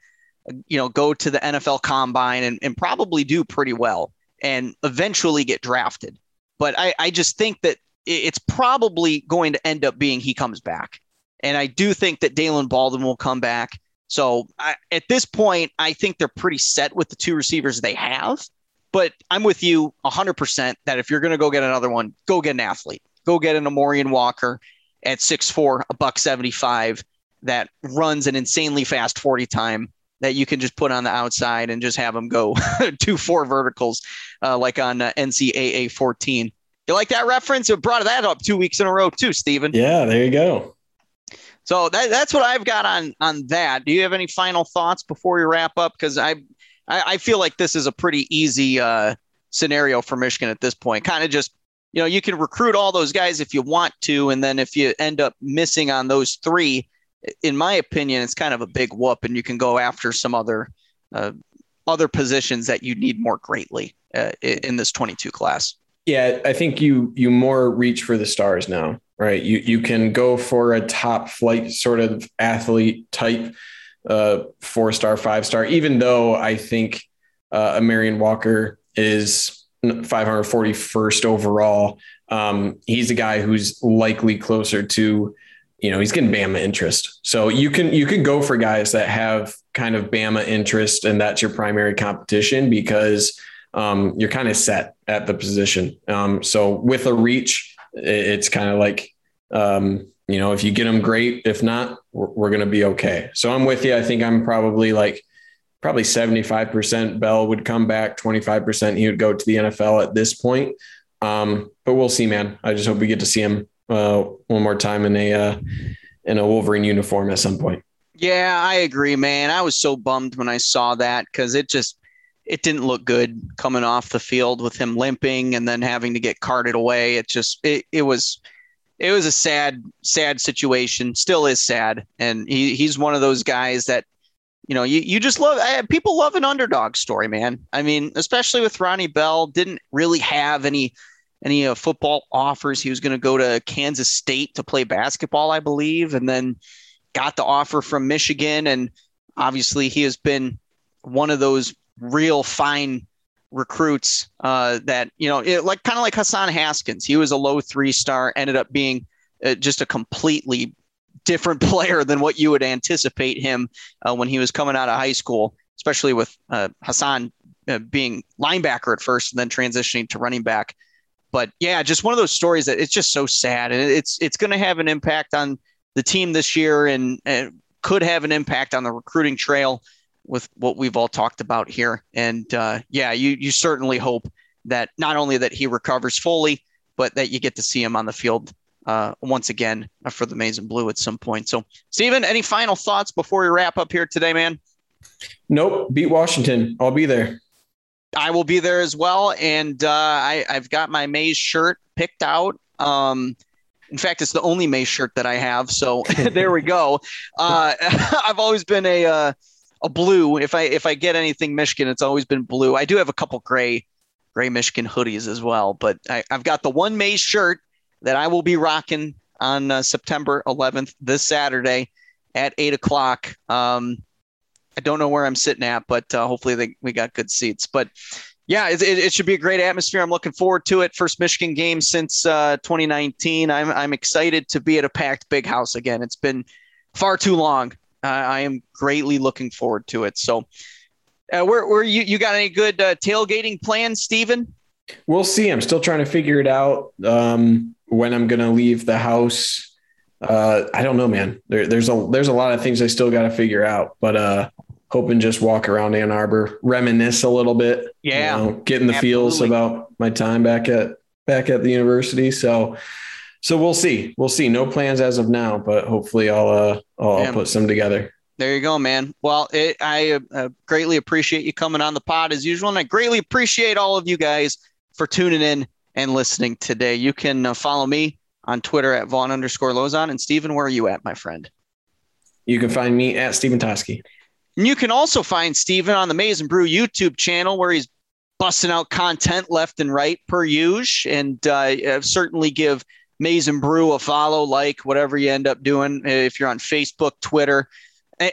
Speaker 1: you know, go to the NFL Combine and, and probably do pretty well and eventually get drafted. But I, I just think that it's probably going to end up being he comes back. And I do think that Daylen Baldwin will come back. So I, at this point, I think they're pretty set with the two receivers they have. But I'm with you 100% that if you're going to go get another one, go get an athlete. Go get an Amorion Walker at 6'4, a buck 75 that runs an insanely fast 40 time that you can just put on the outside and just have them go two four verticals uh, like on uh, NCAA 14. You like that reference? It brought that up two weeks in a row too, Stephen.
Speaker 2: Yeah, there you go.
Speaker 1: So that, that's what I've got on on that. Do you have any final thoughts before we wrap up? Because I, I, I feel like this is a pretty easy uh, scenario for Michigan at this point. Kind of just you know you can recruit all those guys if you want to, and then if you end up missing on those three, in my opinion, it's kind of a big whoop, and you can go after some other uh, other positions that you need more greatly uh, in this 22 class.
Speaker 2: Yeah, I think you you more reach for the stars now, right? You you can go for a top flight sort of athlete type, uh, four star, five star. Even though I think uh, Marion Walker is 541st overall, um, he's a guy who's likely closer to you know, he's getting Bama interest. So you can you can go for guys that have kind of Bama interest and that's your primary competition because um, you're kind of set at the position. Um, so with a reach, it's kind of like um, you know, if you get them great, if not, we're, we're going to be okay. So I'm with you. I think I'm probably like probably 75% Bell would come back, 25% he would go to the NFL at this point. Um, but we'll see, man. I just hope we get to see him uh, one more time in a uh, in a Wolverine uniform at some point.
Speaker 1: Yeah, I agree, man. I was so bummed when I saw that because it just it didn't look good coming off the field with him limping and then having to get carted away. It just it, it was it was a sad sad situation. Still is sad, and he he's one of those guys that you know you you just love people love an underdog story, man. I mean, especially with Ronnie Bell, didn't really have any any uh, football offers. He was going to go to Kansas State to play basketball, I believe, and then got the offer from Michigan. And obviously, he has been one of those real fine recruits uh, that you know, it, like kind of like Hassan Haskins. He was a low three star, ended up being uh, just a completely different player than what you would anticipate him uh, when he was coming out of high school, especially with uh, Hassan uh, being linebacker at first and then transitioning to running back but yeah, just one of those stories that it's just so sad, and it's it's going to have an impact on the team this year, and, and could have an impact on the recruiting trail with what we've all talked about here. And uh, yeah, you you certainly hope that not only that he recovers fully, but that you get to see him on the field uh, once again for the Maize and Blue at some point. So, Stephen, any final thoughts before we wrap up here today, man?
Speaker 2: Nope. Beat Washington. I'll be there.
Speaker 1: I will be there as well, and uh, I, I've got my Maize shirt picked out. Um, in fact, it's the only Maize shirt that I have. So there we go. Uh, I've always been a uh, a blue. If I if I get anything Michigan, it's always been blue. I do have a couple gray gray Michigan hoodies as well, but I, have got the one Maize shirt that I will be rocking on uh, September 11th, this Saturday at eight o'clock. Um, I don't know where I'm sitting at, but uh, hopefully they, we got good seats. But yeah, it, it, should be a great atmosphere. I'm looking forward to it. First Michigan game since uh, 2019. I'm I'm excited to be at a packed big house again. It's been far too long. Uh, I am greatly looking forward to it. So, uh, where where you you got any good uh, tailgating plans, Stephen?
Speaker 2: We'll see. I'm still trying to figure it out. Um, when I'm going to leave the house. Uh, I don't know, man. There, there's a there's a lot of things I still got to figure out, but uh, hoping just walk around Ann Arbor, reminisce a little bit.
Speaker 1: Yeah,
Speaker 2: you know, getting the Absolutely. feels about my time back at back at the university. So, so we'll see. We'll see. No plans as of now, but hopefully I'll uh I'll, I'll put some together.
Speaker 1: There you go, man. Well, it, I uh, greatly appreciate you coming on the pod as usual, and I greatly appreciate all of you guys for tuning in and listening today. You can uh, follow me on Twitter at Von underscore Lozon. And Stephen, where are you at, my friend?
Speaker 2: You can find me at Stephen Toski.
Speaker 1: And you can also find Stephen on the Maize and Brew YouTube channel where he's busting out content left and right per usual. And uh, certainly give Maize and Brew a follow, like whatever you end up doing. If you're on Facebook, Twitter,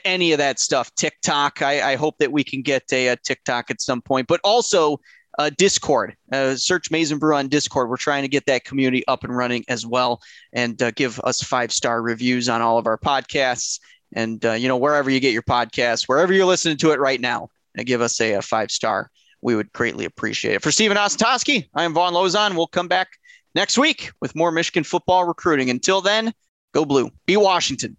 Speaker 1: any of that stuff, TikTok. I, I hope that we can get a, a TikTok at some point, but also uh, Discord. Uh, search Maize and Brew on Discord. We're trying to get that community up and running as well, and uh, give us five star reviews on all of our podcasts. And uh, you know wherever you get your podcasts, wherever you're listening to it right now, uh, give us a, a five star. We would greatly appreciate it. For Stephen Ostoski, I am Von Lozon. We'll come back next week with more Michigan football recruiting. Until then, go blue. Be Washington.